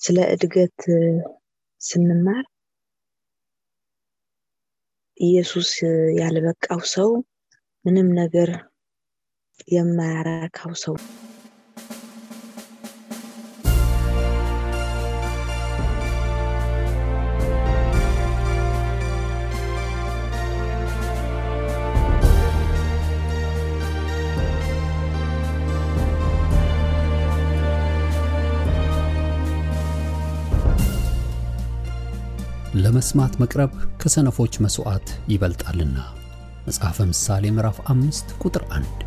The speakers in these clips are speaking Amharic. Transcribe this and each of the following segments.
ስለ እድገት ስንማር ኢየሱስ ያልበቃው ሰው ምንም ነገር የማያረካው ሰው ለመስማት መቅረብ ከሰነፎች መሥዋዕት ይበልጣልና። መጽሐፈ ምሳሌ ምዕራፍ አምስት ቁጥር አንድ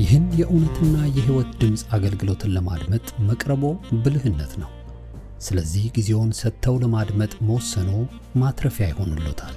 ይህን የእውነትና የሕይወት ድምፅ አገልግሎትን ለማድመጥ መቅረቦ ብልህነት ነው። ስለዚህ ጊዜውን ሰጥተው ለማድመጥ መወሰኖ ማትረፊያ ይሆኑሎታል።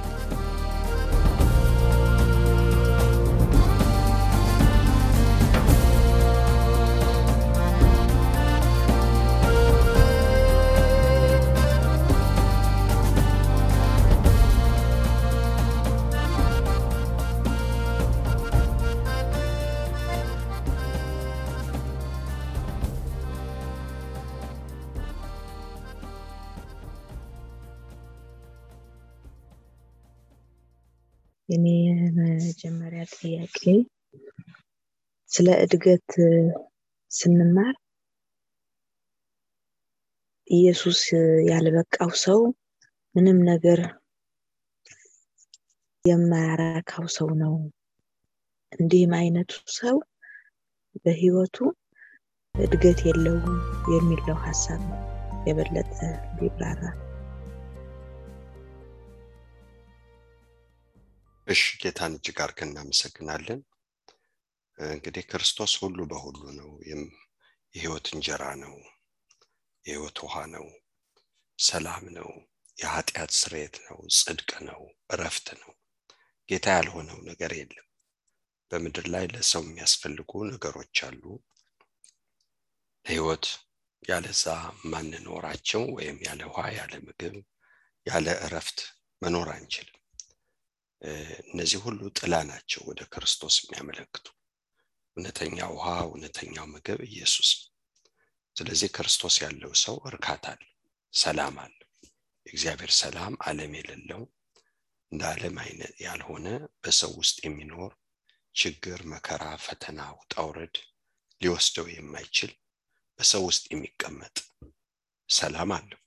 የኔ የመጀመሪያ ጥያቄ ስለ እድገት ስንማር ኢየሱስ ያልበቃው ሰው ምንም ነገር የማያረካው ሰው ነው። እንዲህም አይነቱ ሰው በህይወቱ እድገት የለውም የሚለው ሀሳብ የበለጠ ቢብራራ። እሺ ጌታን እጅግ አድርገን እናመሰግናለን። እንግዲህ ክርስቶስ ሁሉ በሁሉ ነው። የህይወት እንጀራ ነው፣ የህይወት ውሃ ነው፣ ሰላም ነው፣ የኃጢአት ስርየት ነው፣ ጽድቅ ነው፣ እረፍት ነው። ጌታ ያልሆነው ነገር የለም። በምድር ላይ ለሰው የሚያስፈልጉ ነገሮች አሉ። ለህይወት ያለዛ ማንኖራቸው ወይም ያለ ውሃ፣ ያለ ምግብ፣ ያለ እረፍት መኖር አንችልም። እነዚህ ሁሉ ጥላ ናቸው ወደ ክርስቶስ የሚያመለክቱ። እውነተኛ ውሃ፣ እውነተኛው ምግብ ኢየሱስ ስለዚህ ክርስቶስ ያለው ሰው እርካታ አለ፣ ሰላም አለ። የእግዚአብሔር ሰላም ዓለም የሌለው እንደ ዓለም አይነት ያልሆነ በሰው ውስጥ የሚኖር ችግር፣ መከራ፣ ፈተና፣ ውጣ ውረድ ሊወስደው የማይችል በሰው ውስጥ የሚቀመጥ ሰላም አለው።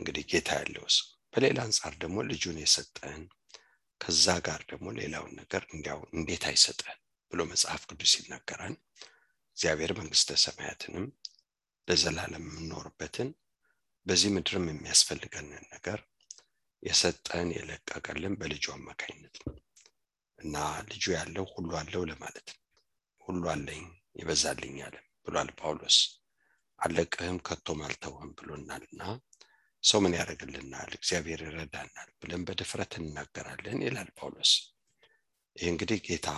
እንግዲህ ጌታ ያለው ሰው በሌላ አንጻር ደግሞ ልጁን የሰጠን ከዛ ጋር ደግሞ ሌላውን ነገር እንዲያው እንዴት አይሰጠን ብሎ መጽሐፍ ቅዱስ ይናገራል። እግዚአብሔር መንግስተ ሰማያትንም ለዘላለም የምንኖርበትን በዚህ ምድርም የሚያስፈልገንን ነገር የሰጠን የለቀቀልን በልጁ አማካኝነት ነው እና ልጁ ያለው ሁሉ አለው ለማለት ነው። ሁሉ አለኝ ይበዛልኝ አለ ብሏል ጳውሎስ። አለቅህም ከቶም አልተውህም ብሎናልና ሰው ምን ያደርግልናል? እግዚአብሔር ይረዳናል ብለን በድፍረት እንናገራለን ይላል ጳውሎስ። ይህ እንግዲህ ጌታ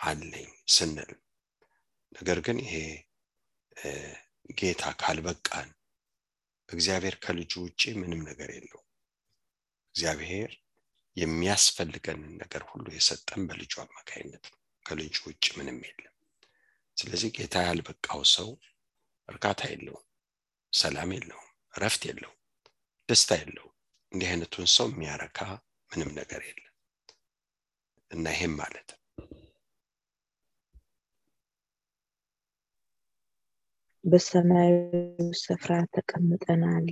አለኝ ስንል፣ ነገር ግን ይሄ ጌታ ካልበቃን እግዚአብሔር ከልጁ ውጭ ምንም ነገር የለው። እግዚአብሔር የሚያስፈልገንን ነገር ሁሉ የሰጠን በልጁ አማካይነት ነው። ከልጁ ውጭ ምንም የለም። ስለዚህ ጌታ ያልበቃው ሰው እርካታ የለውም፣ ሰላም የለውም፣ እረፍት የለውም ደስታ የለው። እንዲህ አይነቱን ሰው የሚያረካ ምንም ነገር የለም። እና ይሄም ማለት በሰማያዊ ስፍራ ተቀምጠናል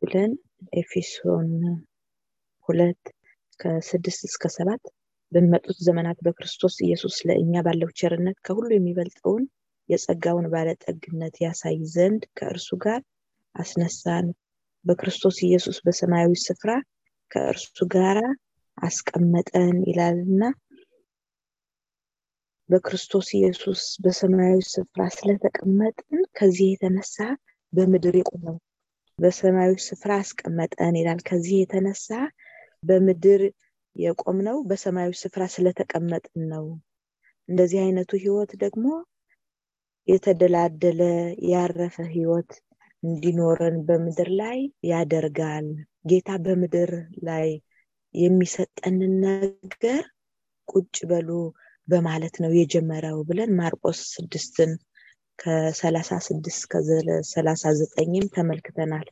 ብለን ኤፌሶን ሁለት ከስድስት እስከ ሰባት በሚመጡት ዘመናት በክርስቶስ ኢየሱስ ለእኛ ባለው ቸርነት ከሁሉ የሚበልጠውን የጸጋውን ባለጠግነት ያሳይ ዘንድ ከእርሱ ጋር አስነሳን በክርስቶስ ኢየሱስ በሰማያዊ ስፍራ ከእርሱ ጋር አስቀመጠን ይላልና በክርስቶስ ኢየሱስ በሰማያዊ ስፍራ ስለተቀመጥን ከዚህ የተነሳ በምድር የቆመው በሰማያዊ ስፍራ አስቀመጠን ይላል። ከዚህ የተነሳ በምድር የቆምነው በሰማያዊ ስፍራ ስለተቀመጥን ነው። እንደዚህ አይነቱ ህይወት ደግሞ የተደላደለ ያረፈ ህይወት እንዲኖረን በምድር ላይ ያደርጋል። ጌታ በምድር ላይ የሚሰጠንን ነገር ቁጭ በሉ በማለት ነው የጀመረው ብለን ማርቆስ ስድስትን ከሰላሳ ስድስት ከሰላሳ ዘጠኝም ተመልክተናል።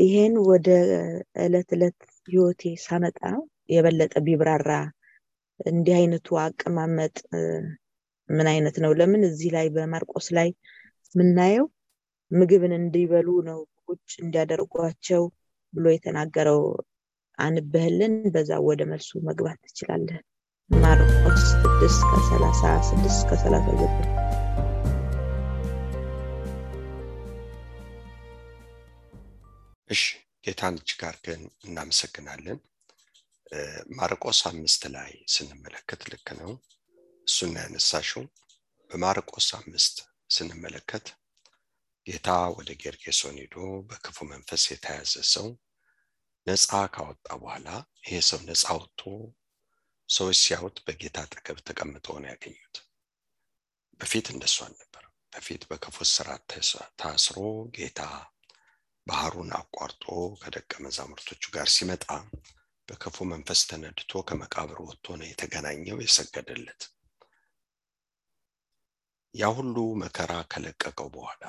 ይሄን ወደ ዕለት ዕለት ህይወቴ ሳመጣ የበለጠ ቢብራራ እንዲህ አይነቱ አቀማመጥ ምን አይነት ነው? ለምን እዚህ ላይ በማርቆስ ላይ የምናየው ምግብን እንዲበሉ ነው ቁጭ እንዲያደርጓቸው ብሎ የተናገረው። አንበህልን በዛ ወደ መልሱ መግባት ትችላለህ። ማርቆስ ስድስት ከሰላሳ ስድስት ከሰላሳ ዘጠኝ። እሺ ጌታን እጅግ አድርገን እናመሰግናለን። ማርቆስ አምስት ላይ ስንመለከት ልክ ነው። እሱን ያነሳሽው። በማርቆስ አምስት ስንመለከት ጌታ ወደ ጌርጌሶን ሄዶ በክፉ መንፈስ የተያዘ ሰው ነፃ ካወጣ በኋላ ይሄ ሰው ነፃ ወጥቶ ሰዎች ሲያዩት በጌታ አጠገብ ተቀምጠው ነው ያገኙት። በፊት እንደሱ አልነበር በፊት በክፉ ስራት ታስሮ ጌታ ባህሩን አቋርጦ ከደቀ መዛሙርቶቹ ጋር ሲመጣ በክፉ መንፈስ ተነድቶ ከመቃብር ወጥቶ ነው የተገናኘው የሰገደለት። ያ ሁሉ መከራ ከለቀቀው በኋላ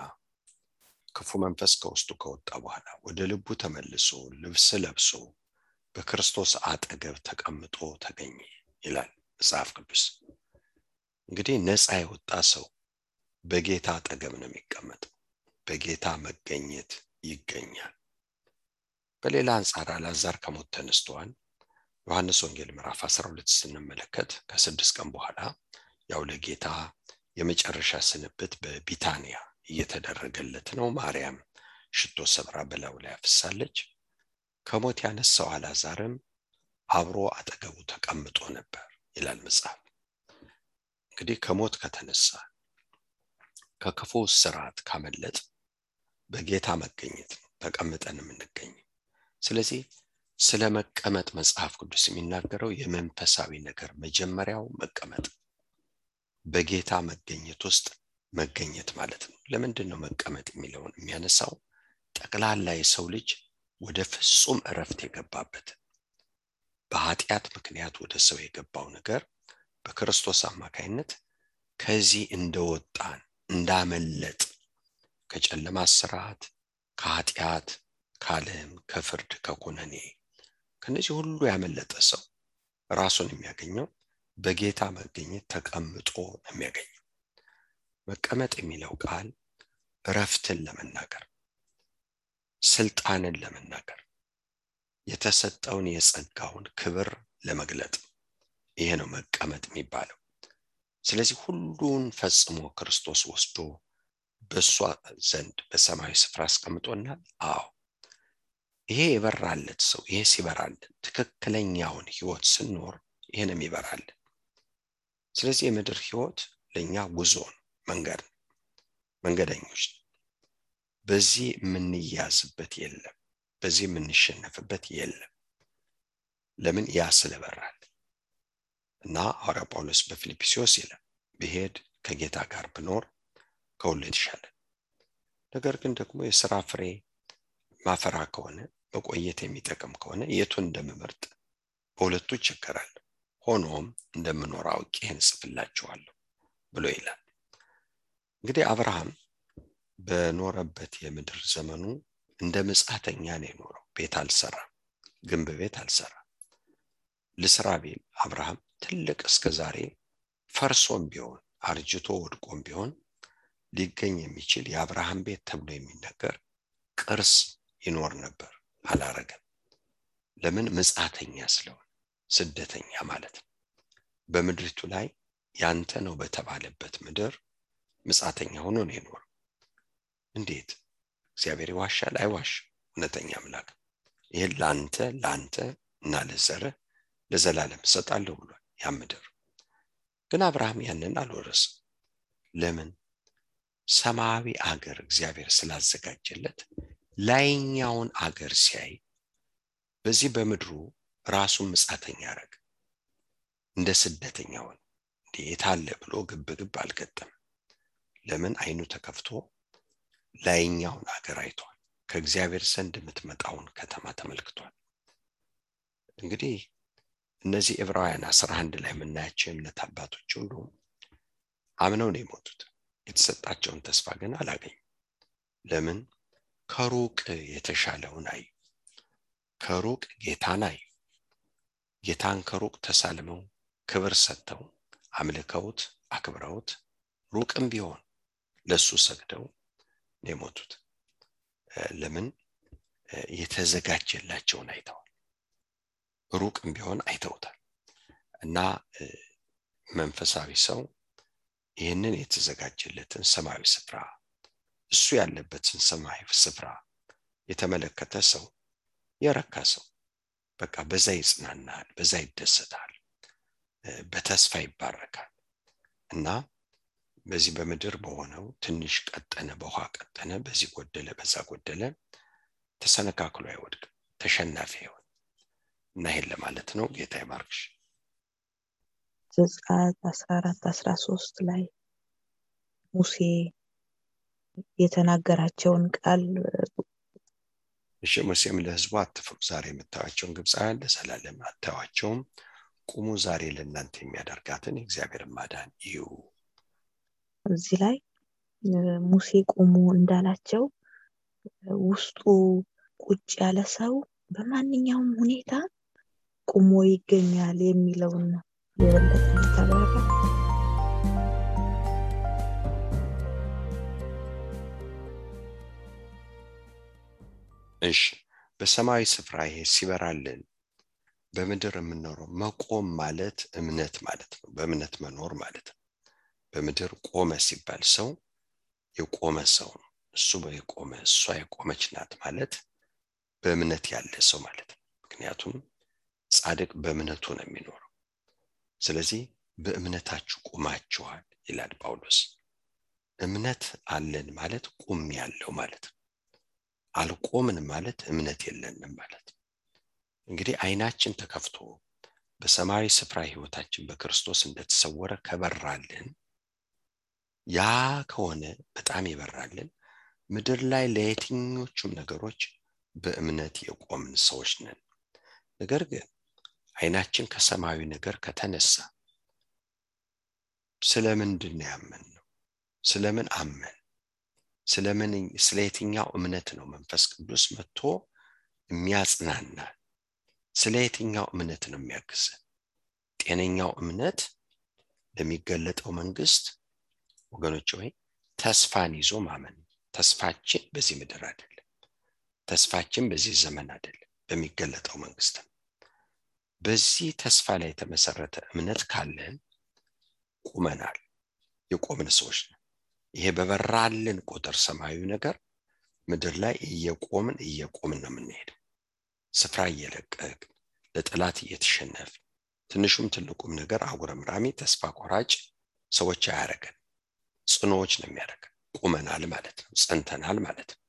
ክፉ መንፈስ ከውስጡ ከወጣ በኋላ ወደ ልቡ ተመልሶ ልብስ ለብሶ በክርስቶስ አጠገብ ተቀምጦ ተገኘ ይላል መጽሐፍ ቅዱስ። እንግዲህ ነፃ የወጣ ሰው በጌታ አጠገብ ነው የሚቀመጠው። በጌታ መገኘት ይገኛል። በሌላ አንጻር አላዛር ከሞት ተነስተዋል ዮሐንስ ወንጌል ምዕራፍ 12 ስንመለከት ከስድስት ቀን በኋላ ያው ለጌታ የመጨረሻ ስንብት በቢታንያ እየተደረገለት ነው። ማርያም ሽቶ ሰብራ በላዩ ላይ አፍሳለች። ከሞት ያነሳው አላዛርም አብሮ አጠገቡ ተቀምጦ ነበር ይላል መጽሐፍ። እንግዲህ ከሞት ከተነሳ ከክፉ ስርዓት ካመለጥ በጌታ መገኘት ነው። ተቀምጠን የምንገኝ። ስለዚህ ስለ መቀመጥ መጽሐፍ ቅዱስ የሚናገረው የመንፈሳዊ ነገር መጀመሪያው መቀመጥ በጌታ መገኘት ውስጥ መገኘት ማለት ነው። ለምንድን ነው መቀመጥ የሚለውን የሚያነሳው? ጠቅላላ የሰው ልጅ ወደ ፍጹም እረፍት የገባበት በኃጢአት ምክንያት ወደ ሰው የገባው ነገር በክርስቶስ አማካይነት ከዚህ እንደወጣን እንዳመለጥ ከጨለማ ስርዓት ከኃጢአት ከዓለም ከፍርድ ከኩነኔ ከነዚህ ሁሉ ያመለጠ ሰው ራሱን የሚያገኘው በጌታ መገኘት ተቀምጦ ነው የሚያገኘው መቀመጥ የሚለው ቃል እረፍትን ለመናገር ስልጣንን ለመናገር የተሰጠውን የጸጋውን ክብር ለመግለጥ ይሄ ነው መቀመጥ የሚባለው። ስለዚህ ሁሉን ፈጽሞ ክርስቶስ ወስዶ በእሷ ዘንድ በሰማያዊ ስፍራ አስቀምጦናል? አዎ። ይሄ የበራለት ሰው ይሄ ሲበራልን ትክክለኛውን ህይወት ስንኖር ይህንም ይበራልን። ስለዚህ የምድር ህይወት ለእኛ ጉዞ ነው መንገድ መንገደኞች። በዚህ የምንያዝበት የለም በዚህ የምንሸነፍበት የለም። ለምን? ያ ስለበራል። እና ሐዋርያ ጳውሎስ በፊልጵስዮስ ይላል ብሄድ ከጌታ ጋር ብኖር ከሁሉ የተሻለ። ነገር ግን ደግሞ የስራ ፍሬ ማፈራ ከሆነ መቆየት የሚጠቅም ከሆነ የቱን እንደምመርጥ በሁለቱ ይቸገራል። ሆኖም እንደምኖር አውቄ ይህን ጽፍላችኋለሁ ብሎ ይላል እንግዲህ አብርሃም በኖረበት የምድር ዘመኑ እንደ ምጻተኛ ነው የኖረው። ቤት አልሰራ ግንብ ቤት አልሰራ። ልስራ ቢል አብርሃም ትልቅ እስከ ዛሬ ፈርሶም ቢሆን አርጅቶ ወድቆም ቢሆን ሊገኝ የሚችል የአብርሃም ቤት ተብሎ የሚነገር ቅርስ ይኖር ነበር። አላረገም። ለምን? ምጻተኛ ስለሆነ ስደተኛ ማለት ነው። በምድሪቱ ላይ ያንተ ነው በተባለበት ምድር ምጻተኛ ሆኖ ነው የኖረው። እንዴት? እግዚአብሔር ይዋሻል? አይዋሽም እውነተኛ አምላክ። ይህን ለአንተ ለአንተ እና ለዘርህ ለዘላለም እሰጣለሁ ብሏል። ያ ምድር ግን አብርሃም ያንን አልወረስም ለምን? ሰማያዊ አገር እግዚአብሔር ስላዘጋጀለት ላይኛውን አገር ሲያይ በዚህ በምድሩ ራሱን ምጻተኛ ያደረግ እንደ ስደተኛ ሆነ። እንዴት አለ ብሎ ግብ ግብ አልገጠም ለምን አይኑ ተከፍቶ ላይኛውን አገር አይቷል? ከእግዚአብሔር ዘንድ የምትመጣውን ከተማ ተመልክቷል። እንግዲህ እነዚህ ዕብራውያን አስራ አንድ ላይ የምናያቸው የእምነት አባቶች ሁሉ አምነው ነው የሞቱት። የተሰጣቸውን ተስፋ ግን አላገኙ ለምን? ከሩቅ የተሻለውን አዩ። ከሩቅ ጌታን አዩ። ጌታን ከሩቅ ተሳልመው ክብር ሰጥተው አምልከውት አክብረውት ሩቅም ቢሆን ለሱ ሰግደው የሞቱት። ለምን? የተዘጋጀላቸውን አይተዋል። ሩቅም ቢሆን አይተውታል። እና መንፈሳዊ ሰው ይህንን የተዘጋጀለትን ሰማያዊ ስፍራ እሱ ያለበትን ሰማያዊ ስፍራ የተመለከተ ሰው የረካ ሰው በቃ በዛ ይጽናናል በዛ ይደሰታል በተስፋ ይባረካል። እና በዚህ በምድር በሆነው ትንሽ ቀጠነ በውሃ ቀጠነ በዚህ ጎደለ በዛ ጎደለ ተሰነካክሎ አይወድቅም ተሸናፊ አይሆን እና ይሄን ለማለት ነው። ጌታ ይባርክሽ። ዘጸአት አስራ አራት አስራ ሶስት ላይ ሙሴ የተናገራቸውን ቃል እሺ ሙሴም ለህዝቡ አትፍሩ ዛሬ የምታዩቸውን ግብፃውያን ለዘላለም አታዩቸውም ቁሙ ዛሬ ለእናንተ የሚያደርጋትን የእግዚአብሔር ማዳን ይዩ እዚህ ላይ ሙሴ ቁሙ እንዳላቸው ውስጡ ቁጭ ያለ ሰው በማንኛውም ሁኔታ ቁሞ ይገኛል የሚለውን ነው የበለጠ ተብራራ እሺ በሰማያዊ ስፍራ ይሄ ሲበራልን በምድር የምንኖረው መቆም ማለት እምነት ማለት ነው በእምነት መኖር ማለት ነው በምድር ቆመ ሲባል ሰው የቆመ ሰው ነው። እሱ የቆመ እሷ የቆመች ናት ማለት በእምነት ያለ ሰው ማለት ነው። ምክንያቱም ጻድቅ በእምነቱ ነው የሚኖረው። ስለዚህ በእምነታችሁ ቁማችኋል ይላል ጳውሎስ። እምነት አለን ማለት ቁም ያለው ማለት ነው። አልቆምን ማለት እምነት የለንም ማለት እንግዲህ አይናችን ተከፍቶ በሰማያዊ ስፍራ ህይወታችን በክርስቶስ እንደተሰወረ ከበራልን ያ ከሆነ በጣም ይበራልን። ምድር ላይ ለየትኞቹም ነገሮች በእምነት የቆምን ሰዎች ነን። ነገር ግን አይናችን ከሰማያዊ ነገር ከተነሳ ስለምንድን ያመን ነው ስለምን አመን? ስለምን ስለ የትኛው እምነት ነው መንፈስ ቅዱስ መጥቶ የሚያጽናና? ስለ የትኛው እምነት ነው የሚያግዝ ጤነኛው እምነት ለሚገለጠው መንግስት ወገኖች ወይ ተስፋን ይዞ ማመን ተስፋችን በዚህ ምድር አይደለም ተስፋችን በዚህ ዘመን አይደለም በሚገለጠው መንግስት ነው። በዚህ ተስፋ ላይ የተመሰረተ እምነት ካለን ቁመናል የቆምን ሰዎች ነው ይሄ በበራልን ቁጥር ሰማያዊ ነገር ምድር ላይ እየቆምን እየቆምን ነው የምንሄደው። ስፍራ እየለቀቅ ለጠላት እየተሸነፍ ትንሹም ትልቁም ነገር አጉረምራሚ ተስፋ ቆራጭ ሰዎች አያረገን ጽኖዎች ነው የሚያደርገን ቁመናል ማለት ነው ጸንተናል ማለት ነው።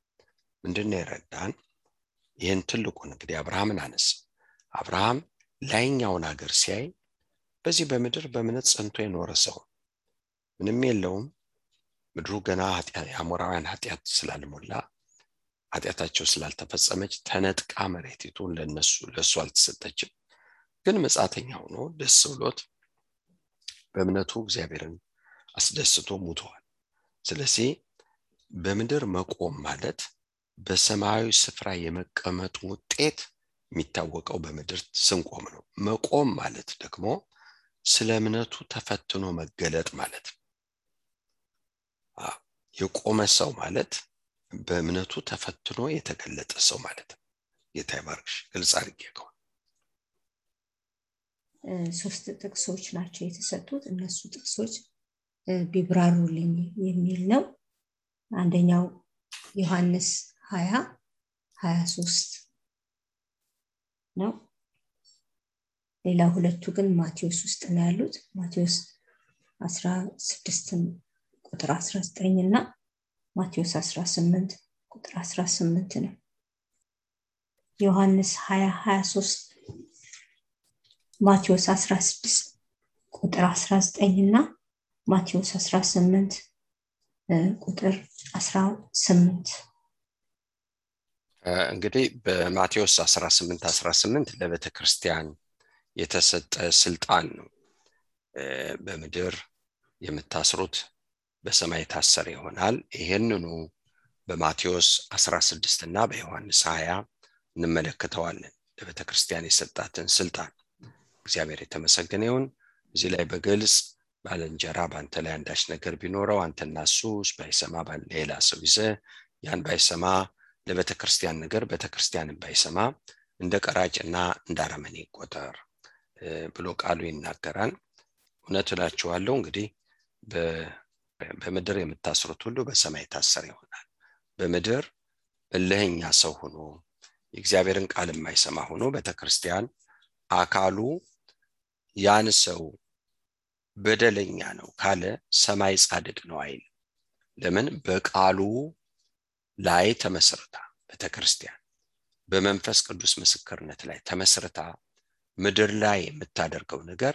ምንድነው የረዳን? ይህን ትልቁን እንግዲህ አብርሃምን አነሳው አብርሃም ላይኛውን ሀገር ሲያይ በዚህ በምድር በእምነት ጸንቶ የኖረ ሰው ምንም የለውም። ምድሩ ገና የአሞራውያን ኃጢአት ስላልሞላ ኃጢአታቸው ስላልተፈጸመች ተነጥቃ መሬቲቱ ለነሱ ለእሱ አልተሰጠችም። ግን መጻተኛ ሆኖ ደስ ብሎት በእምነቱ እግዚአብሔርን አስደስቶ ሙተዋል ስለዚህ በምድር መቆም ማለት በሰማያዊ ስፍራ የመቀመጡ ውጤት የሚታወቀው በምድር ስንቆም ነው። መቆም ማለት ደግሞ ስለ እምነቱ ተፈትኖ መገለጥ ማለት የቆመ ሰው ማለት በእምነቱ ተፈትኖ የተገለጠ ሰው ማለት ጌታ ግልጽ አድርጌ ከሆነ ሶስት ጥቅሶች ናቸው የተሰጡት። እነሱ ጥቅሶች ቢብራሩልኝ የሚል ነው። አንደኛው ዮሐንስ ሀያ ሀያ ሶስት ነው። ሌላ ሁለቱ ግን ማቴዎስ ውስጥ ነው ያሉት። ማቴዎስ አስራ ስድስትን ቁጥር አስራ ዘጠኝ እና ማቴዎስ አስራ ስምንት ቁጥር አስራ ስምንት ነው። ዮሐንስ ሀያ ሀያ ሶስት ማቴዎስ አስራ ስድስት ቁጥር አስራ ዘጠኝ እና ማቴዎስ አስራ ስምንት ቁጥር አስራ ስምንት እንግዲህ በማቴዎስ 18 18 ለቤተ ክርስቲያን የተሰጠ ስልጣን ነው። በምድር የምታስሩት በሰማይ የታሰረ ይሆናል። ይህንኑ በማቴዎስ 16 እና በዮሐንስ 20 እንመለከተዋለን። ለቤተ ክርስቲያን የሰጣትን ስልጣን እግዚአብሔር የተመሰገነ ይሁን። እዚህ ላይ በግልጽ ባልንጀራ በአንተ ላይ አንዳች ነገር ቢኖረው አንተና እሱ ባይሰማ ሌላ ሰው ይዘ ያን ባይሰማ ለቤተ ክርስቲያን ነገር ቤተ ክርስቲያንን ባይሰማ እንደ ቀራጭና እንደ አረመኔ ይቆጠር ብሎ ቃሉ ይናገራል። እውነት እላችኋለሁ እንግዲህ በምድር የምታስሩት ሁሉ በሰማይ የታሰረ ይሆናል። በምድር እልህኛ ሰው ሆኖ የእግዚአብሔርን ቃል የማይሰማ ሆኖ ቤተክርስቲያን አካሉ ያን ሰው በደለኛ ነው ካለ ሰማይ ጻድቅ ነው አይል። ለምን? በቃሉ ላይ ተመስርታ ቤተክርስቲያን በመንፈስ ቅዱስ ምስክርነት ላይ ተመስርታ ምድር ላይ የምታደርገው ነገር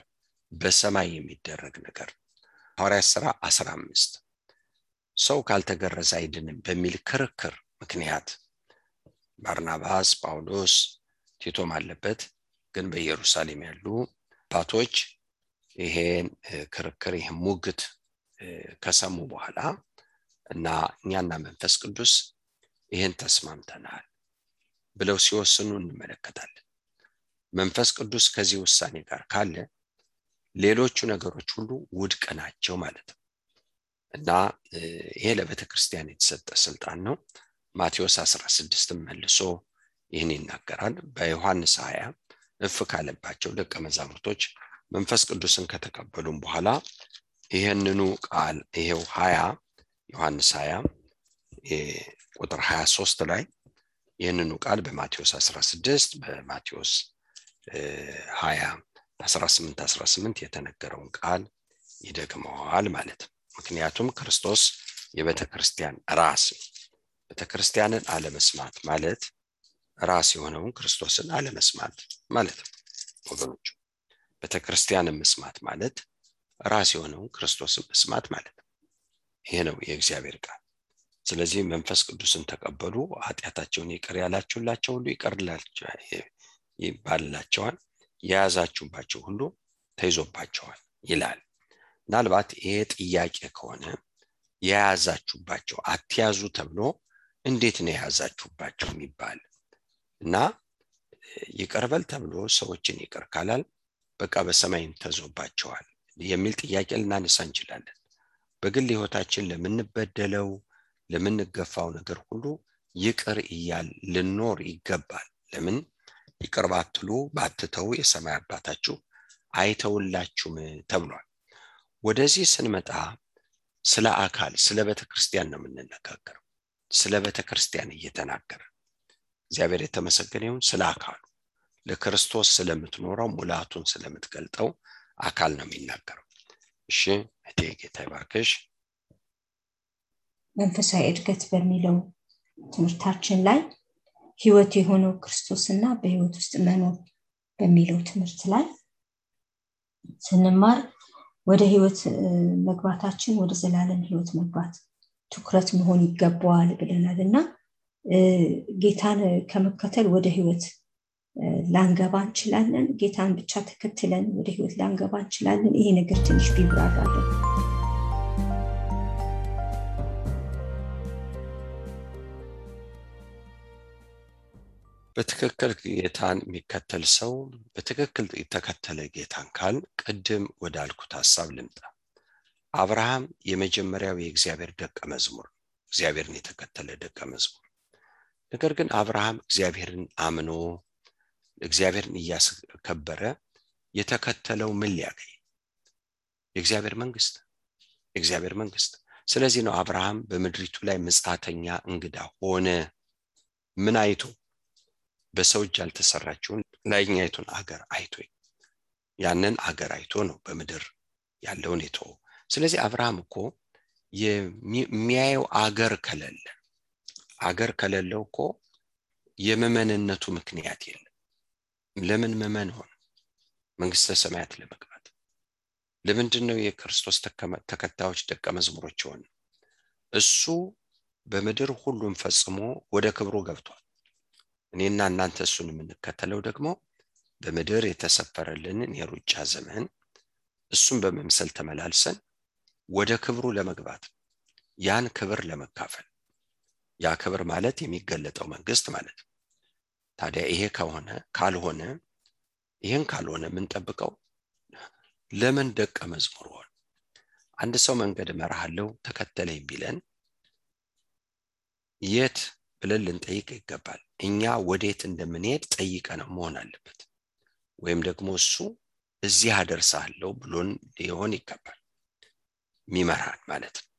በሰማይ የሚደረግ ነገር ሐዋርያት ሥራ 15 ሰው ካልተገረዘ አይድንም በሚል ክርክር ምክንያት ባርናባስ፣ ጳውሎስ፣ ቲቶም አለበት። ግን በኢየሩሳሌም ያሉ አባቶች ይሄን ክርክር ይህን ሙግት ከሰሙ በኋላ እና እኛና መንፈስ ቅዱስ ይህን ተስማምተናል ብለው ሲወስኑ እንመለከታለን። መንፈስ ቅዱስ ከዚህ ውሳኔ ጋር ካለ ሌሎቹ ነገሮች ሁሉ ውድቅ ናቸው ማለት ነው እና ይሄ ለቤተ ክርስቲያን የተሰጠ ስልጣን ነው። ማቴዎስ 16 መልሶ ይህን ይናገራል። በዮሐንስ 20 እፍ ካለባቸው ደቀ መዛሙርቶች መንፈስ ቅዱስን ከተቀበሉም በኋላ ይህንኑ ቃል ይሄው 20 ዮሐንስ 20 ቁጥር 23 ላይ ይህንኑ ቃል በማቴዎስ 16 በማቴዎስ 20 18 18 የተነገረውን ቃል ይደግመዋል ማለት ነው። ምክንያቱም ክርስቶስ የቤተ ክርስቲያን ራስ ቤተ ክርስቲያንን አለመስማት ማለት ራስ የሆነውን ክርስቶስን አለመስማት ማለት ነው ወገኖቹ። ቤተ ክርስቲያንን መስማት ማለት ራስ የሆነውን ክርስቶስን መስማት ማለት ነው። ይሄ ነው የእግዚአብሔር ቃል። ስለዚህ መንፈስ ቅዱስን ተቀበሉ፣ ኃጢአታቸውን ይቅር ያላችሁላቸው ሁሉ ይቅር ይባልላቸዋል፣ የያዛችሁባቸው ሁሉ ተይዞባቸዋል ይላል። ምናልባት ይሄ ጥያቄ ከሆነ የያዛችሁባቸው አትያዙ ተብሎ እንዴት ነው የያዛችሁባቸው የሚባል እና ይቅርበል ተብሎ ሰዎችን ይቅር ካላል በቃ በሰማይም ተዞባቸዋል የሚል ጥያቄ ልናነሳ እንችላለን። በግል ህይወታችን ለምንበደለው ለምንገፋው ነገር ሁሉ ይቅር እያል ልኖር ይገባል። ለምን ይቅር ባትሉ ባትተው የሰማይ አባታችሁ አይተውላችሁም ተብሏል። ወደዚህ ስንመጣ ስለ አካል ስለ ቤተ ነው የምንነጋገረው። ስለ ቤተ ክርስቲያን እየተናገረ እግዚአብሔር የተመሰገነ ይሁን። ስለ አካሉ ለክርስቶስ ስለምትኖረው ሙላቱን ስለምትገልጠው አካል ነው የሚናገረው። እሺ እቴ ጌታ ይባርክሽ። መንፈሳዊ እድገት በሚለው ትምህርታችን ላይ ህይወት የሆነው ክርስቶስና በህይወት ውስጥ መኖር በሚለው ትምህርት ላይ ስንማር ወደ ህይወት መግባታችን ወደ ዘላለም ህይወት መግባት ትኩረት መሆን ይገባዋል ብለናል እና ጌታን ከመከተል ወደ ህይወት ላንገባ እንችላለን። ጌታን ብቻ ተከትለን ወደ ህይወት ላንገባ እንችላለን። ይሄ ነገር ትንሽ ቢብራራለን። በትክክል ጌታን የሚከተል ሰው በትክክል የተከተለ ጌታን ካል ቅድም ወዳልኩት ሀሳብ ልምጣ። አብርሃም የመጀመሪያው የእግዚአብሔር ደቀ መዝሙር እግዚአብሔርን የተከተለ ደቀ መዝሙር። ነገር ግን አብርሃም እግዚአብሔርን አምኖ እግዚአብሔርን እያስከበረ የተከተለው ምን ሊያገኝ? የእግዚአብሔር መንግስት የእግዚአብሔር መንግስት ስለዚህ ነው አብርሃም በምድሪቱ ላይ ምጻተኛ እንግዳ ሆነ። ምን አይቶ? በሰው እጅ ያልተሰራችውን ላይኛይቱን አገር አይቶ ያንን አገር አይቶ ነው በምድር ያለውን የቶ ስለዚህ አብርሃም እኮ የሚያየው አገር ከሌለ አገር ከሌለው እኮ የመመንነቱ ምክንያት የለም ለምን መመን ሆነ መንግስተ ሰማያት ለመግባት ለምንድን ነው የክርስቶስ ተከታዮች ደቀ መዝሙሮች ሆን እሱ በምድር ሁሉም ፈጽሞ ወደ ክብሩ ገብቷል። እኔና እናንተ እሱን የምንከተለው ደግሞ በምድር የተሰፈረልንን የሩጫ ዘመን እሱን በመምሰል ተመላልሰን ወደ ክብሩ ለመግባት ያን ክብር ለመካፈል። ያ ክብር ማለት የሚገለጠው መንግስት ማለት ነው ታዲያ ይሄ ከሆነ ካልሆነ ይህን ካልሆነ የምንጠብቀው ለምን ደቀ መዝሙር ሆን አንድ ሰው መንገድ መርሃለው ተከተለኝ ቢለን የት ብለን ልንጠይቅ ይገባል? እኛ ወዴት እንደምንሄድ ጠይቀ ነው መሆን አለበት። ወይም ደግሞ እሱ እዚህ አደርሳለሁ ብሎን ሊሆን ይገባል። ሚመራን ማለት ነው።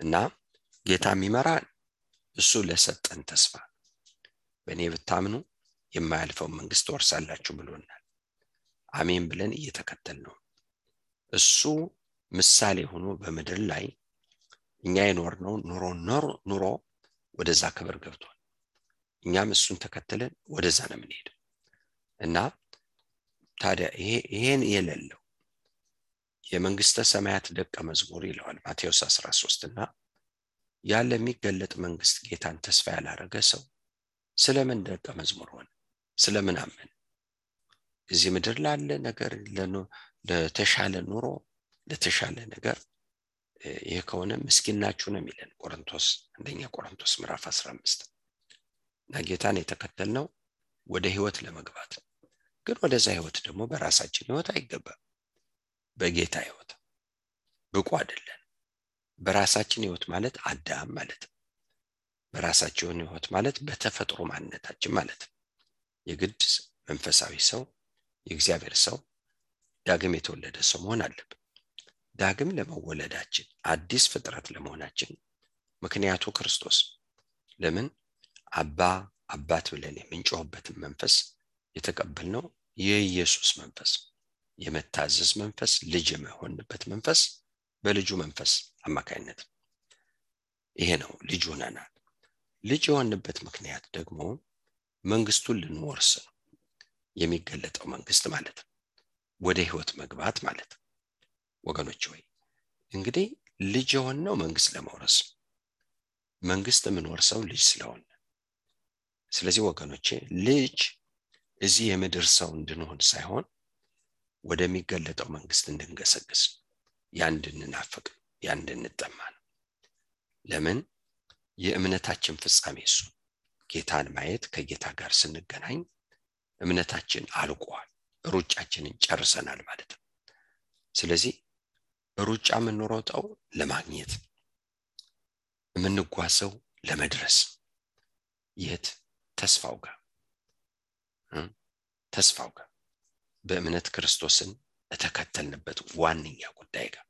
እና ጌታ የሚመራን እሱ ለሰጠን ተስፋ በእኔ ብታምኑ የማያልፈውን መንግስት ወርሳላችሁ ብሎናል። አሜን ብለን እየተከተል ነው እሱ ምሳሌ ሆኖ በምድር ላይ እኛ የኖርነው ኑሮ ኑሮ ወደዛ ክብር ገብቷል። እኛም እሱን ተከትለን ወደዛ ነው የምንሄደው። እና ታዲያ ይሄን የሌለው የመንግስተ ሰማያት ደቀ መዝሙር ይለዋል ማቴዎስ 13 እና ያለ የሚገለጥ መንግስት ጌታን ተስፋ ያላረገ ሰው ስለምን ደቀ መዝሙር ሆነ? ስለምን አመን እዚህ ምድር ላለ ነገር ለተሻለ ኑሮ ለተሻለ ነገር ይህ ከሆነ ምስኪን ናችሁ ነው የሚለን። ቆሮንቶስ አንደኛ ቆሮንቶስ ምዕራፍ 15 እና ጌታን የተከተልነው ወደ ህይወት ለመግባት ግን ወደዛ ህይወት ደግሞ በራሳችን ህይወት አይገባም። በጌታ ህይወት ብቁ አይደለን በራሳችን ህይወት ማለት አዳም ማለት ነው በራሳችን ህይወት ማለት በተፈጥሮ ማንነታችን ማለት ነው። የግድ መንፈሳዊ ሰው የእግዚአብሔር ሰው ዳግም የተወለደ ሰው መሆን አለብን። ዳግም ለመወለዳችን አዲስ ፍጥረት ለመሆናችን ምክንያቱ ክርስቶስ ለምን አባ አባት ብለን የምንጮህበትን መንፈስ የተቀበልነው የኢየሱስ መንፈስ የመታዘዝ መንፈስ ልጅ የመሆንበት መንፈስ በልጁ መንፈስ አማካይነት ይሄ ነው ልጅ ሆነናል ልጅ የሆንበት ምክንያት ደግሞ መንግስቱን ልንወርስ ነው። የሚገለጠው መንግስት ማለት ነው። ወደ ህይወት መግባት ማለት ነው። ወገኖች ወይ እንግዲህ ልጅ የሆነው መንግስት ለመውረስ መንግስት የምንወርሰው ልጅ ስለሆነ ስለዚህ ወገኖቼ ልጅ እዚህ የምድር ሰው እንድንሆን ሳይሆን ወደሚገለጠው መንግስት እንድንገሰግስ ያ እንድንናፍቅ ያ እንድንጠማ ነው። ለምን የእምነታችን ፍጻሜ እሱ። ጌታን ማየት ከጌታ ጋር ስንገናኝ እምነታችን አልቋል ሩጫችንን ጨርሰናል ማለት ነው። ስለዚህ ሩጫ የምንሮጠው ለማግኘት የምንጓዘው ለመድረስ። የት? ተስፋው ጋር። ተስፋው ጋር። በእምነት ክርስቶስን የተከተልንበት ዋነኛ ጉዳይ ጋር።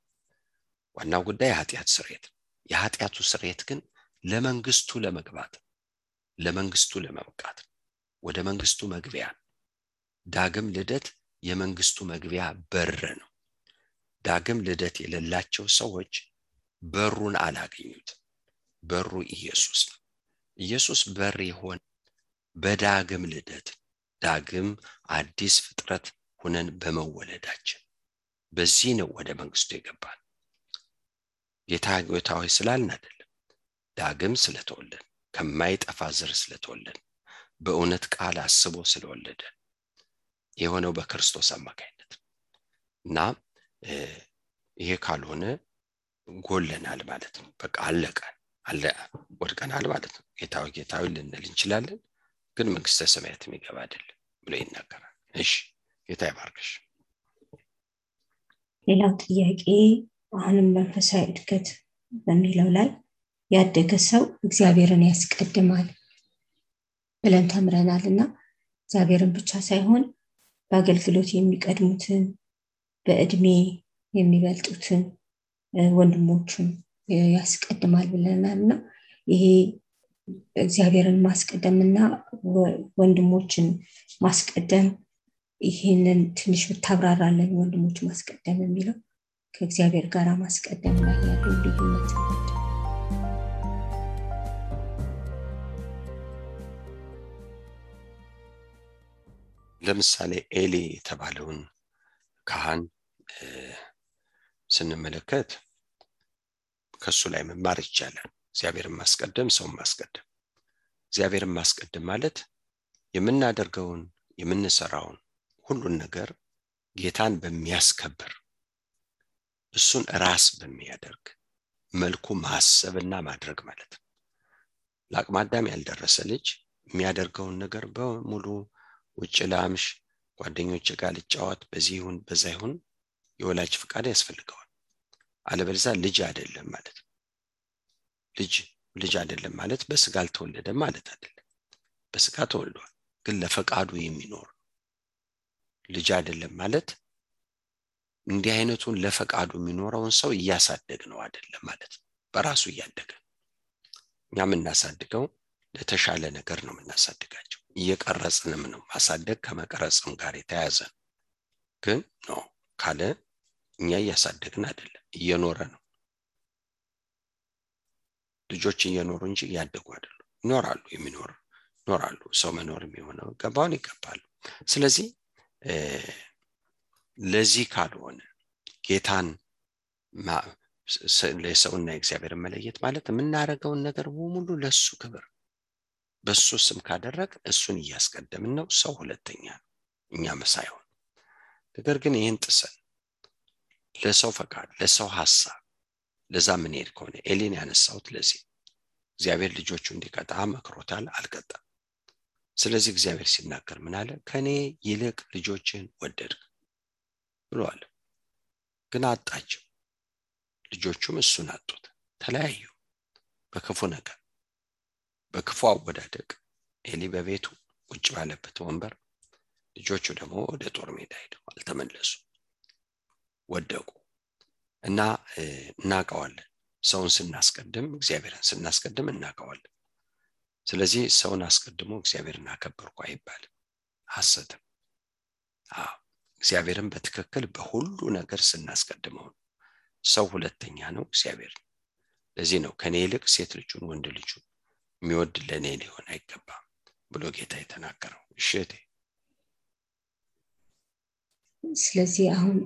ዋናው ጉዳይ የኃጢአት ስርየት የኃጢአቱ ስርየት ግን ለመንግስቱ ለመግባት ለመንግስቱ ለመብቃት ወደ መንግስቱ መግቢያ። ዳግም ልደት የመንግስቱ መግቢያ በር ነው። ዳግም ልደት የሌላቸው ሰዎች በሩን አላገኙት። በሩ ኢየሱስ ኢየሱስ በር የሆን በዳግም ልደት ዳግም አዲስ ፍጥረት ሁነን በመወለዳችን። በዚህ ነው ወደ መንግስቱ የገባል ጌታ ጌታዊ ስላልን አይደለም ዳግም ስለተወለድ ከማይጠፋ ዘር ስለተወለድ በእውነት ቃል አስቦ ስለወለደ የሆነው በክርስቶስ አማካይነት እና ይሄ ካልሆነ ጎለናል ማለት ነው። በቃ አለቀን አለ ወድቀናል ማለት ነው። ጌታዊ ጌታዊ ልንል እንችላለን ግን መንግስተ ሰማያት የሚገባ አይደለም ብሎ ይናገራል። እሺ ጌታ ይባርክሽ። ሌላው ጥያቄ አሁንም መንፈሳዊ እድገት በሚለው ላይ ያደገ ሰው እግዚአብሔርን ያስቀድማል ብለን ተምረናል እና እግዚአብሔርን ብቻ ሳይሆን በአገልግሎት የሚቀድሙትን በእድሜ የሚበልጡትን ወንድሞቹን ያስቀድማል ብለናል እና ይሄ እግዚአብሔርን ማስቀደም ወንድሞችን ማስቀደም ይህንን ትንሽ ብታብራራለን ወንድሞች ማስቀደም የሚለው ከእግዚአብሔር ጋር ማስቀደም ላይ ያለው ልዩነት ለምሳሌ ኤሊ የተባለውን ካህን ስንመለከት ከሱ ላይ መማር ይቻላል። እግዚአብሔርን ማስቀደም ሰውን ማስቀደም። እግዚአብሔርን ማስቀደም ማለት የምናደርገውን የምንሰራውን ሁሉን ነገር ጌታን በሚያስከብር እሱን ራስ በሚያደርግ መልኩ ማሰብና ማድረግ ማለት ነው። ለአቅመ አዳም ያልደረሰ ልጅ የሚያደርገውን ነገር በሙሉ ውጭ ላምሽ ጓደኞች ጋር ልጫወት በዚህ ይሁን በዛ ይሁን የወላጅ ፍቃድ ያስፈልገዋል። አለበለዛ ልጅ አይደለም ማለት ልጅ ልጅ አይደለም ማለት በስጋ አልተወለደም ማለት አይደለም። በስጋ ተወልዷል ግን ለፈቃዱ የሚኖር ልጅ አይደለም ማለት እንዲህ አይነቱን ለፈቃዱ የሚኖረውን ሰው እያሳደግ ነው አይደለም ማለት ነው። በራሱ እያደገ እኛ የምናሳድገው ለተሻለ ነገር ነው የምናሳድጋቸው እየቀረጽንም ነው። ማሳደግ ከመቀረጽም ጋር የተያያዘ ነው ግን ነው ካለ እኛ እያሳደግን አይደለም እየኖረ ነው። ልጆች እየኖሩ እንጂ እያደጉ አይደሉ ይኖራሉ የሚኖር ይኖራሉ። ሰው መኖር የሚሆነው ገባውን ይገባሉ። ስለዚህ ለዚህ ካልሆነ ጌታን ለሰውና የእግዚአብሔርን መለየት ማለት የምናደርገውን ነገር በሙሉ ለሱ ክብር በሱ ስም ካደረግ እሱን እያስቀደምን ነው ሰው ሁለተኛ ነው እኛም ሳይሆን። ነገር ግን ይህን ጥሰን ለሰው ፈቃድ ለሰው ሀሳብ ለዛ ምንሄድ ከሆነ ኤሊን ያነሳውት ለዚህ። እግዚአብሔር ልጆቹ እንዲቀጣ መክሮታል አልቀጣም። ስለዚህ እግዚአብሔር ሲናገር ምን አለ? ከእኔ ይልቅ ልጆችን ወደድክ ብለዋል ግን አጣቸው። ልጆቹም እሱን አጡት ተለያዩ በክፉ ነገር በክፉ አወዳደቅ ኤሊ በቤቱ ቁጭ ባለበት ወንበር ልጆቹ ደግሞ ወደ ጦር ሜዳ ሄደው አልተመለሱ ወደቁ እና እናውቀዋለን። ሰውን ስናስቀድም እግዚአብሔርን ስናስቀድም እናውቀዋለን። ስለዚህ ሰውን አስቀድሞ እግዚአብሔርን አከበርኩ አይባልም። ሀሰትም እግዚአብሔርን በትክክል በሁሉ ነገር ስናስቀድመው ሰው ሁለተኛ ነው እግዚአብሔር ለዚህ ነው ከኔ ይልቅ ሴት ልጁን ወንድ ልጁን የሚወድ ለእኔ ሊሆን አይገባም ብሎ ጌታ የተናገረው። እሽቴ ስለዚህ አሁን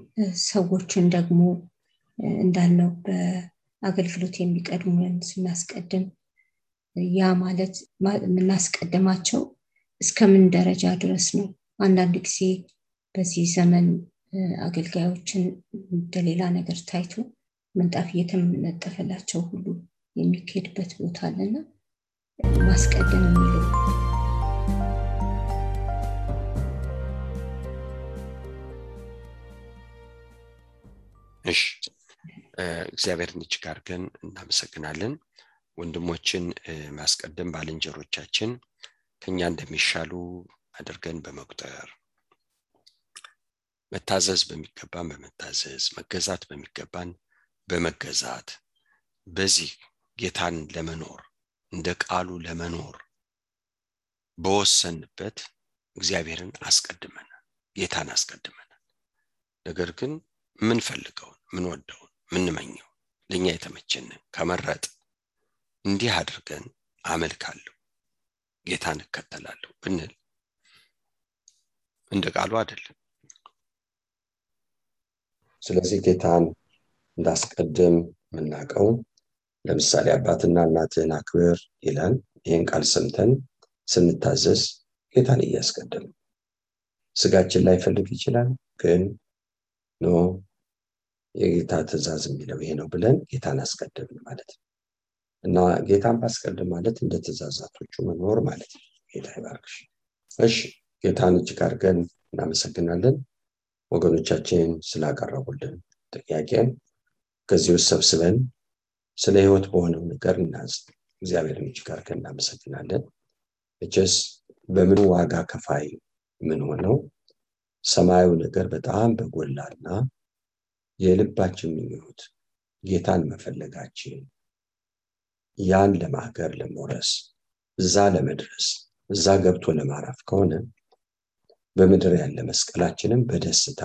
ሰዎችን ደግሞ እንዳልነው በአገልግሎት የሚቀድሙን ስናስቀድም ያ ማለት የምናስቀድማቸው እስከምን ደረጃ ድረስ ነው? አንዳንድ ጊዜ በዚህ ዘመን አገልጋዮችን እንደሌላ ነገር ታይቶ ምንጣፍ እየተመነጠፈላቸው ሁሉ የሚካሄድበት ቦታ አለና ማስቀደም የሚለው እሺ እግዚአብሔርን እጅግ አድርገን እናመሰግናለን። ወንድሞችን ማስቀደም ባልንጀሮቻችን ከኛ እንደሚሻሉ አድርገን በመቁጠር መታዘዝ በሚገባን በመታዘዝ መገዛት በሚገባን በመገዛት በዚህ ጌታን ለመኖር እንደ ቃሉ ለመኖር በወሰንበት እግዚአብሔርን አስቀድመናል ጌታን አስቀድመናል ነገር ግን ምንፈልገውን ምንወደውን ምንመኘው ለእኛ የተመቸንን ከመረጥ እንዲህ አድርገን አመልካለሁ ጌታን እከተላለሁ ብንል እንደ ቃሉ አይደለም። ስለዚህ ጌታን እንዳስቀድም የምናውቀው ለምሳሌ አባትና እናትህን አክብር ይላል። ይህን ቃል ሰምተን ስንታዘዝ ጌታን እያስቀደም ስጋችን ላይ ፈልግ ይችላል ግን ኖ የጌታ ትእዛዝ የሚለው ይሄ ነው ብለን ጌታን አስቀድምን ማለት ነው። እና ጌታን ማስቀደም ማለት እንደ ትእዛዛቶቹ መኖር ማለት ነው። ጌታ ይባርክሽ። እሺ ጌታን እጅግ አድርገን እናመሰግናለን። ወገኖቻችን ስላቀረቡልን ጥያቄን ከዚህ ውስጥ ሰብስበን ስለ ህይወት በሆነው ነገር እናዝ እግዚአብሔርን እጅግ አድርገን እናመሰግናለን። እችስ በምን ዋጋ ከፋይ ምን ሆነው? ሰማያዊ ነገር በጣም በጎላና የልባችን ምኞት ጌታን መፈለጋችን ያን ለማገር ለመውረስ እዛ ለመድረስ እዛ ገብቶ ለማረፍ ከሆነ በምድር ያለ መስቀላችንም በደስታ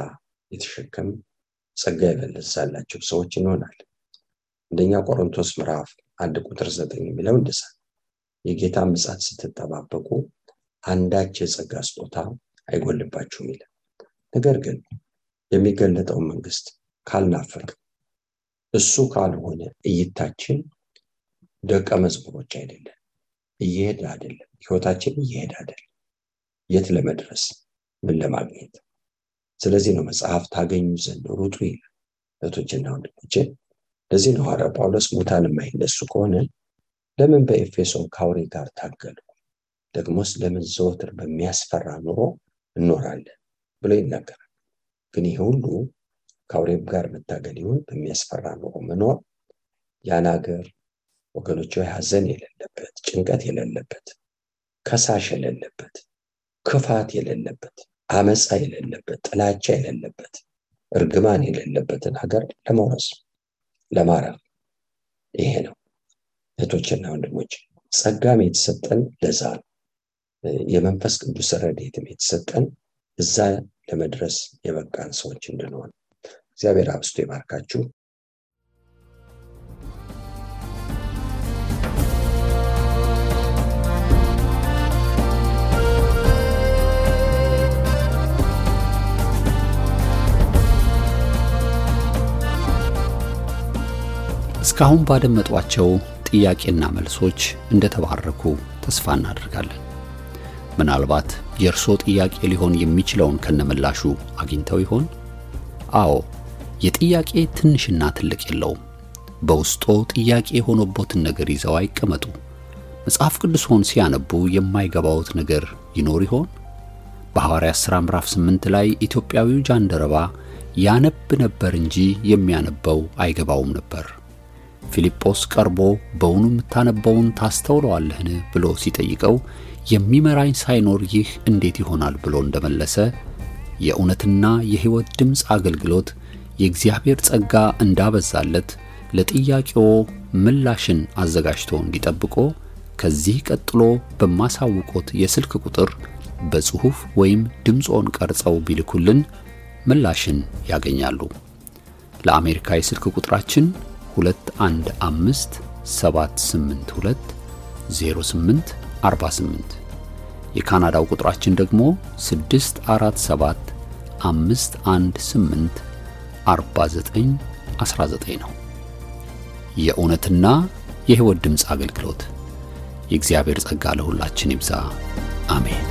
የተሸከም ጸጋ የበለዛላቸው ሰዎች እንሆናል። አንደኛ ቆሮንቶስ ምዕራፍ አንድ ቁጥር ዘጠኝ የሚለው እንደዛ የጌታ ምጻት ስትጠባበቁ አንዳች የጸጋ ስጦታ አይጎልባችሁም ይላል። ነገር ግን የሚገለጠውን መንግስት ካልናፈቅ እሱ ካልሆነ እይታችን ደቀ መዝሙሮች አይደለም፣ እየሄድ አይደለም፣ ህይወታችን እየሄድ አይደለም። የት ለመድረስ ምን ለማግኘት? ስለዚህ ነው መጽሐፍ ታገኙ ዘንድ ሩጡ ይላል። እህቶችና ወንድሞቼ ለዚህ ነው ሐዋርያው ጳውሎስ ሙታን የማይነሱ ከሆነ ለምን በኤፌሶን ካውሬ ጋር ታገሉ? ደግሞስ ለምን ዘወትር በሚያስፈራ ኑሮ እኖራለን ብሎ ይናገራል። ግን ይህ ሁሉ ከአውሬም ጋር መታገል ይሁን በሚያስፈራ ኑሮ መኖር ያን ሀገር ወገኖች ሐዘን የሌለበት፣ ጭንቀት የሌለበት፣ ከሳሽ የሌለበት፣ ክፋት የሌለበት፣ አመፃ የሌለበት፣ ጥላቻ የሌለበት፣ እርግማን የሌለበትን ሀገር ለመውረስ ለማረፍ ይሄ ነው። እህቶችና ወንድሞች ጸጋም የተሰጠን ለዛ ነው። የመንፈስ ቅዱስ ረድኤትም የተሰጠን እዛ ለመድረስ የበቃን ሰዎች እንድንሆን እግዚአብሔር አብስቶ ይባርካችሁ። እስካሁን ባደመጧቸው ጥያቄና መልሶች እንደተባረኩ ተስፋ እናደርጋለን። ምናልባት የእርሶ ጥያቄ ሊሆን የሚችለውን ከነምላሹ አግኝተው ይሆን? አዎ፣ የጥያቄ ትንሽና ትልቅ የለውም። በውስጦ ጥያቄ የሆነቦትን ነገር ይዘው አይቀመጡ። መጽሐፍ ቅዱስን ሲያነቡ የማይገባውት ነገር ይኖር ይሆን? በሐዋርያት ሥራ ምዕራፍ 8 ላይ ኢትዮጵያዊው ጃንደረባ ያነብ ነበር እንጂ የሚያነበው አይገባውም ነበር። ፊልጶስ ቀርቦ በውኑ የምታነበውን ታስተውለዋለህን ብሎ ሲጠይቀው የሚመራኝ ሳይኖር ይህ እንዴት ይሆናል ብሎ እንደመለሰ የእውነትና የሕይወት ድምፅ አገልግሎት የእግዚአብሔር ጸጋ እንዳበዛለት ለጥያቄዎ ምላሽን አዘጋጅቶ እንዲጠብቆ ከዚህ ቀጥሎ በማሳውቆት የስልክ ቁጥር በጽሑፍ ወይም ድምፆን ቀርጸው ቢልኩልን ምላሽን ያገኛሉ። ለአሜሪካ የስልክ ቁጥራችን 215 782 08 48 የካናዳው ቁጥራችን ደግሞ 647 518 49 19 ነው። የእውነትና የሕይወት ድምፅ አገልግሎት የእግዚአብሔር ጸጋ ለሁላችን ይብዛ። አሜን።